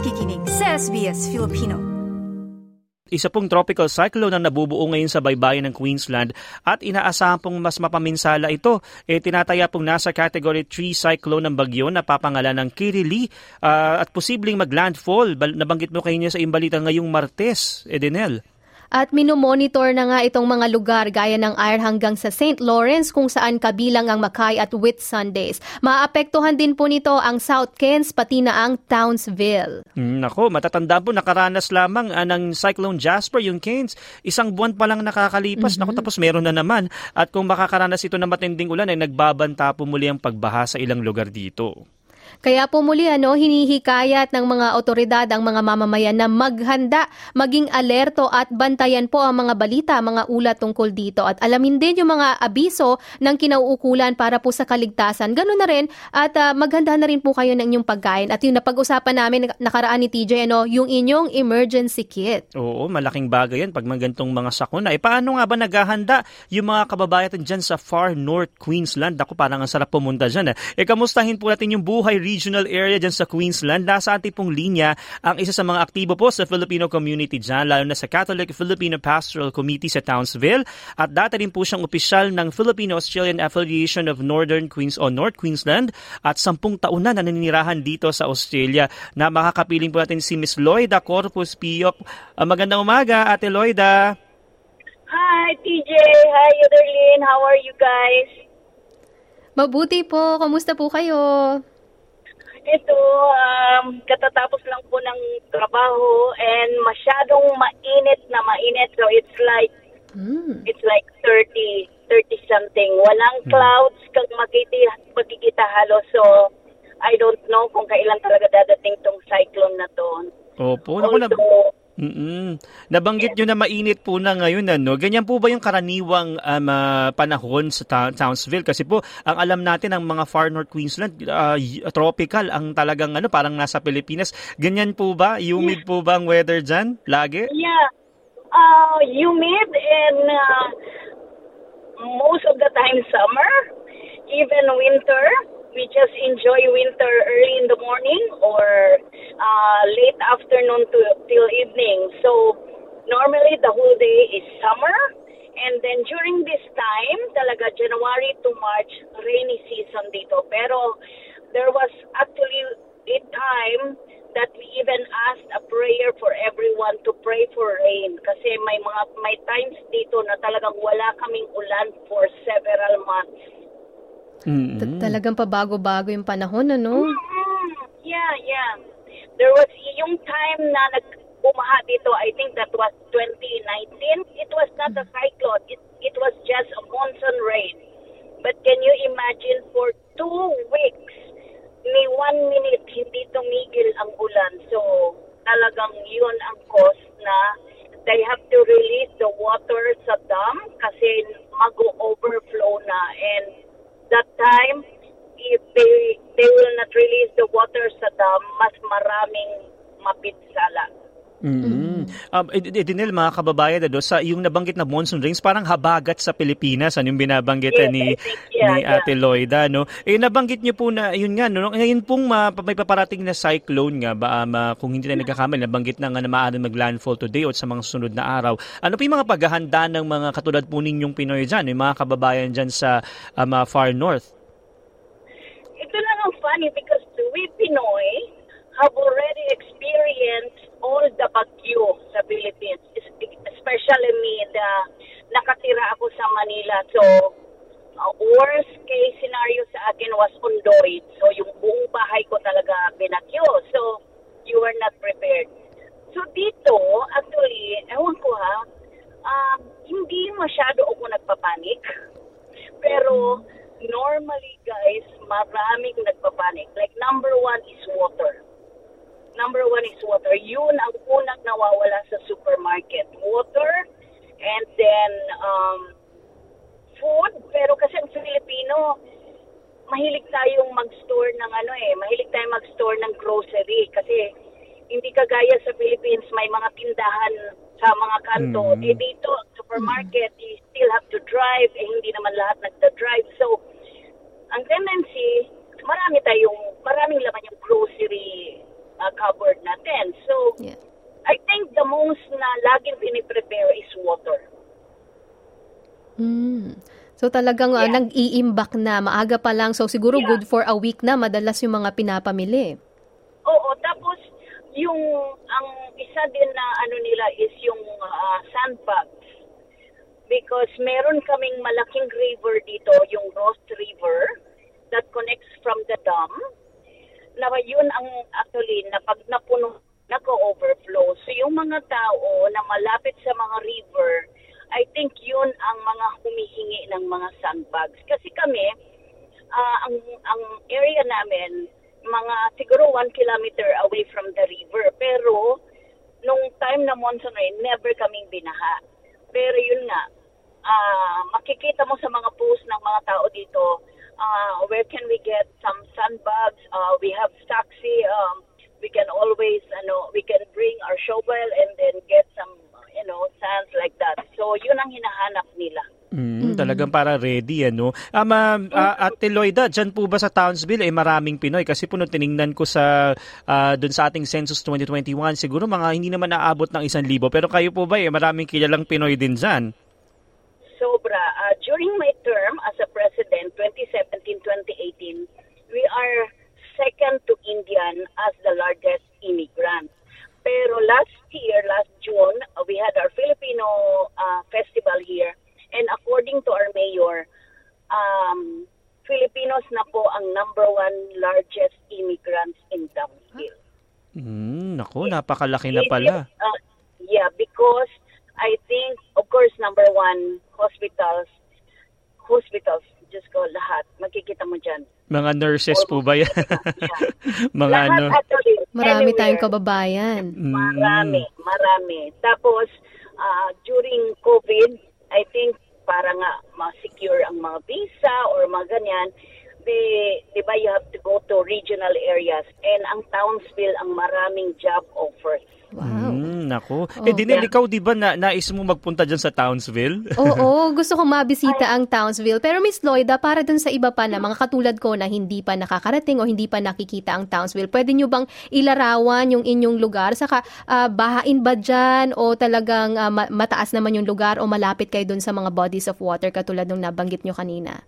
nakikinig sa SBS Filipino. Isa pong tropical cyclone ang nabubuo ngayon sa baybayin ng Queensland at inaasahan pong mas mapaminsala ito. E, tinataya pong nasa Category 3 cyclone ng bagyo na papangalan ng Kirili uh, at posibleng maglandfall. Nabanggit mo kayo sa imbalita ngayong Martes, Edenel. At minomonitor na nga itong mga lugar gaya ng Ayr hanggang sa St. Lawrence kung saan kabilang ang Mackay at Whitsundays. Maapektuhan din po nito ang South Keynes pati na ang Townsville. Mm, nako, matatandaan po nakaranas lamang uh, ng Cyclone Jasper yung Keynes. Isang buwan pa lang nakakalipas. Mm-hmm. Nako, tapos meron na naman. At kung makakaranas ito ng matinding ulan ay nagbabanta po muli ang pagbaha sa ilang lugar dito. Kaya po muli ano, hinihikayat ng mga otoridad ang mga mamamayan na maghanda, maging alerto at bantayan po ang mga balita, mga ulat tungkol dito at alamin din yung mga abiso ng kinauukulan para po sa kaligtasan. Ganun na rin at uh, maghanda na rin po kayo ng inyong pagkain at yung napag-usapan namin nakaraan ni TJ ano, yung inyong emergency kit. Oo, malaking bagay yan pag magantong mga sakuna. Eh paano nga ba naghahanda yung mga kababayan dyan sa far north Queensland? Ako parang ang sarap pumunta dyan. Eh, eh kamustahin po natin yung buhay regional area dyan sa Queensland. Nasa ating pong linya ang isa sa mga aktibo po sa Filipino community dyan, lalo na sa Catholic Filipino Pastoral Committee sa Townsville. At dati rin po siyang opisyal ng Filipino-Australian Affiliation of Northern Queens o North Queensland at sampung taon na naninirahan dito sa Australia na makakapiling po natin si Miss Lloyda Corpus Piyok. Uh, magandang umaga, Ate Lloyda. Hi, TJ. Hi, Yotherlin. How are you guys? Mabuti po. Kamusta po kayo? Ito, um, katatapos lang po ng trabaho and masyadong mainit na mainit. So it's like, mm. it's like 30, 30 something. Walang mm. clouds kang makikita, makikita halos. So I don't know kung kailan talaga dadating tong cyclone na to. Opo. Although, Mm-mm. Nabanggit nyo na mainit po na ngayon. Ano? Ganyan po ba yung karaniwang um, uh, panahon sa ta- Townsville? Kasi po, ang alam natin, ang mga far north Queensland, uh, tropical, ang talagang ano, parang nasa Pilipinas. Ganyan po ba? Humid yeah. po ba ang weather dyan? Lagi? Yeah. Uh, humid and uh, most of the time summer, even winter. Just enjoy winter early in the morning or uh, late afternoon to till evening. So normally the whole day is summer and then during this time, talaga January to March, rainy season dito. Pero there was actually a time that we even asked a prayer for everyone to pray for rain kasi may mga may times dito na talagang wala kaming ulan for several months. Mm-hmm. Talagang pabago-bago yung panahon, ano? Mm-hmm. Yeah, yeah there was yung time na nag bumaha dito, I think that was 2019. It was not a cyclone. It, it was just a monsoon rain. But can you imagine for two weeks, ni one minute hindi tumigil ang ulan. So, talagang yun ang cause na they have to release the water sa dam kasi mag-overflow na. And that time, if they they will not release the water sa mas maraming mapitsala. Mm-hmm. Um, Edinel, mga kababayan, do, sa yung nabanggit na monsoon rains, parang habagat sa Pilipinas, ano yung binabanggit yes, ni, yeah, ni Ate yeah. Lloyda, no? Eh, nabanggit niyo po na, yun nga, no? Ngayon pong ma, may paparating na cyclone nga, ba, um, uh, kung hindi na nagkakamali, nabanggit na nga na maaaring mag-landfall today o sa mga sunod na araw. Ano po yung mga paghahanda ng mga katulad po ninyong Pinoy dyan, yung mga kababayan dyan sa um, uh, far north? ito lang ang funny because we Pinoy have already experienced all the bagyo sa Philippines, especially me, the nakatira ako sa Manila. So, uh, worst case scenario sa akin was Ondoy. So, yung buong bahay ko talaga binagyo. So, you were not prepared. So, dito, actually, ewan ko ha, um, hindi masyado ako nagpapanik. Pero, normally guys, maraming nagpapanik. Like number one is water. Number one is water. Yun ang unang nawawala sa supermarket. Water and then um, food. Pero kasi ang Filipino, mahilig tayong mag-store ng ano eh, mahilig tayong mag-store ng grocery kasi hindi kagaya sa Philippines may mga tindahan sa mga kanto. Mm. Eh dito, supermarket, you still have to drive, eh hindi naman lahat nagda-drive. So, ang tendency, marami tayong, maraming laman yung grocery uh, cupboard natin. So, Yeah. I think the most na laging piniprepare is water. Mm. So talagang ah, Yeah. nag-iimbak na maaga pa lang. So siguro Yeah. good for a week na madalas yung mga pinapamili. Oo, tapos yung ang isa din na ano nila is yung ah, sandbags. Because meron kaming malaking river dito, yung Rost River that connects from the dam. Na yun ang actually na pag napuno nako-overflow. So yung mga tao na malapit sa mga river, I think yun ang mga humihingi ng mga sandbags. Kasi kami, ah, ang ang area namin mga siguro one kilometer away from the river. Pero nung time na monsoon rain, never kaming binaha. Pero yun nga, ah, makikita mo sa mga post ng mga tao dito, ah, where can we get some sandbags? Uh, we have taxi. Um, we can always, ano, we can bring our shovel and then get some, you know, sands like that. So yun ang hinahanap nila. Mm, Talagang para ready, ano? Ah, ma'am, ah, Ate Loida, dyan po ba sa Townsville, eh, maraming Pinoy? Kasi po nung tiningnan ko sa, ah, dun sa ating census 2021, siguro mga hindi naman naabot ng isang libo. Pero kayo po ba, eh, maraming kilalang Pinoy din dyan? sobra. Uh, during my term as a president, 2017-2018, we are second to Indian as the largest immigrant. Pero last year, last June, uh, we had our Filipino uh, festival here. And according to our mayor, um, Filipinos na po ang number one largest immigrants in Townsville. Mm, naku, napakalaki na pala. Uh, yeah, because I think, of course, number one, hospitals, hospitals, just ko lahat, makikita mo dyan. Mga nurses po ba yan? Mga lahat ano? actually, Marami anywhere. tayong kababayan. Mm, Marami, marami. Tapos, ah, during COVID, I think para nga ma-secure ang mga visa or mga ganyan, di, di ba you have to go to regional areas and ang Townsville ang maraming job offers. Wow. Mm, naku. Oh, eh, Dinel, yeah. ikaw di ba na, nais mo magpunta dyan sa Townsville? Oo, gusto kong mabisita ang Townsville. Pero Miss Lloyda, para dun sa iba pa na mga katulad ko na hindi pa nakakarating o hindi pa nakikita ang Townsville, pwede nyo bang ilarawan yung inyong lugar? Saka ah, bahain ba dyan o talagang ma- mataas naman yung lugar o malapit kayo dun sa mga bodies of water katulad nung nabanggit nyo kanina?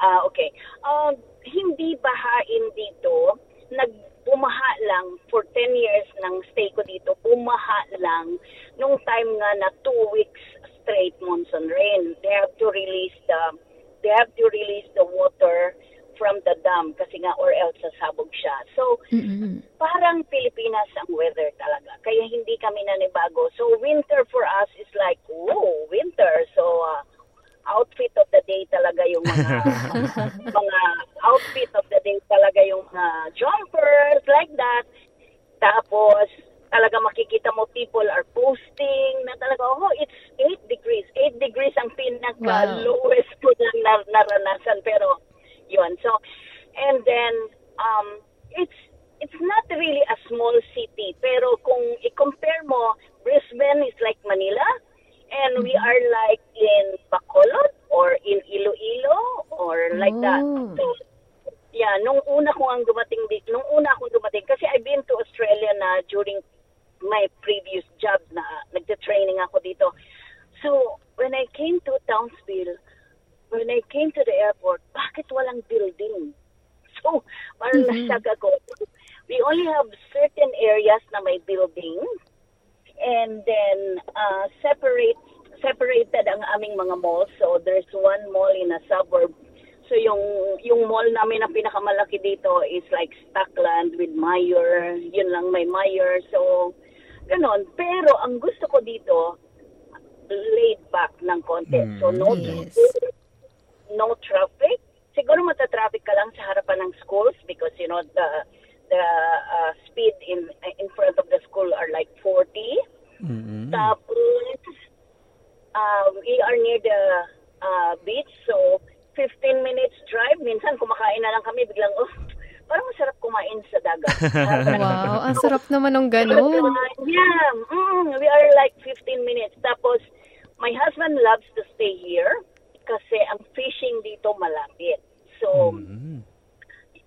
Ah, okay. Um, hindi bahain dito. Nagbumaha lang for 10 years ng stay ko dito. Bumaha lang nung time nga na two weeks straight monsoon rain. They have to release the they have to release the water from the dam kasi nga or else sasabog siya. So, Mm-mm. parang Pilipinas ang weather talaga. Kaya hindi kami nanibago. So, winter for us is like, whoa, winter. So, uh, outfit of the day talaga yung mga mga outfit of the day talaga yung mga jumpers like that. Tapos talaga makikita mo people are posting na talaga oh it's 8 degrees. 8 degrees ang pinaka Wow. lowest ko na nar- naranasan pero yun. So and then um it's it's not really a small city pero kung i-compare mo Brisbane is like Manila and we are like in Bacolod or in Iloilo like that. Oh. So, yeah, nung una ko ang dumating nung una akong dumating, kasi I've been to Australia na during my previous job na nagte-training ako dito. So, when I came to Townsville, when I came to the airport, bakit walang building? So, parang nasag ako. We only have certain areas na may building and then uh, separate separated ang aming mga malls. So there's one mall in a suburb. So yung yung mall namin na pinakamalaki dito is like Stockland with Meyer. Yun lang may Meyer. So ganon. Pero ang gusto ko dito laid back ng konti. So no Yes. no traffic. Siguro mata-traffic ka lang sa harapan ng schools because you know the the uh, speed in in front of the school are like 40. Mm-mm. Tapos, uh, we are near the uh, beach, so 15 minutes drive. Minsan kumakain na lang kami, biglang, oh, parang masarap kumain sa dagat. Wow, ang sarap naman ng ganun. Uh, yeah, mm, we are like 15 minutes. Tapos, my husband loves to stay here kasi ang fishing dito malapit. So, Mm.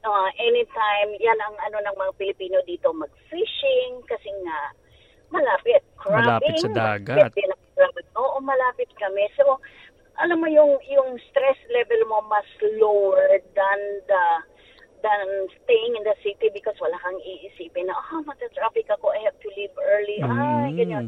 uh, anytime, yan ang ano ng mga Pilipino dito, mag-fishing kasi nga malapit. Crabbing, Malapit sa dagat. malapit din ang crabbing. Oo, malapit kami. So, alam mo yung yung stress level mo mas lower than the than staying in the city because wala kang iisipin na, ah, matatraffic ako, I have to leave early. Ah, Mm. ganyan.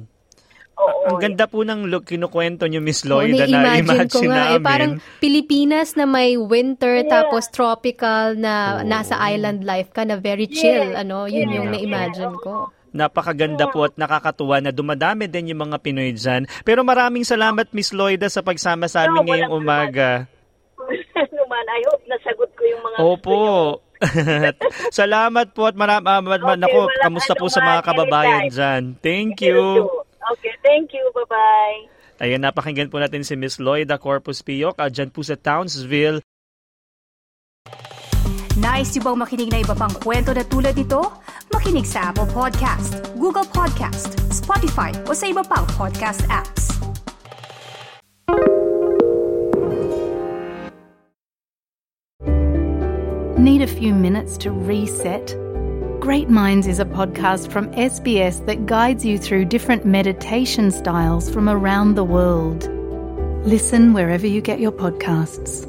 Oo. Ang ganda po ng look, kinukwento niyo, Miss Oo, Lloyd, na na-imagine ko imagine nga, eh, namin. parang Pilipinas na may winter Yeah. tapos tropical na Oo. nasa island life ka na very chill, Yes. ano, yun yung Yeah. na-imagine ko. Napakaganda po at nakakatuwa na dumadami din yung mga Pinoy dyan. Pero maraming salamat, Miss Lloyda, sa pagsama sa amin No, ngayong umaga. naman, I hope nasagot ko yung mga Opo. niyo. salamat po at maram, ah, ma- Okay, nako, kamusta po sa mga kababayan anytime. dyan. Thank You. Okay, thank you. Bye-bye. Ayan, napakinggan po natin si Miss Lloyda Corpus Piyok, ah, dyan po sa Townsville. Nice yung bang makinig na iba pang kwento na tulad ito? Makinig sa Apple Podcast, Google Podcast, Spotify o sa iba pang podcast apps. Need a few minutes to reset? Great Minds is a podcast from SBS that guides you through different meditation styles from around the world. Listen wherever you get your podcasts.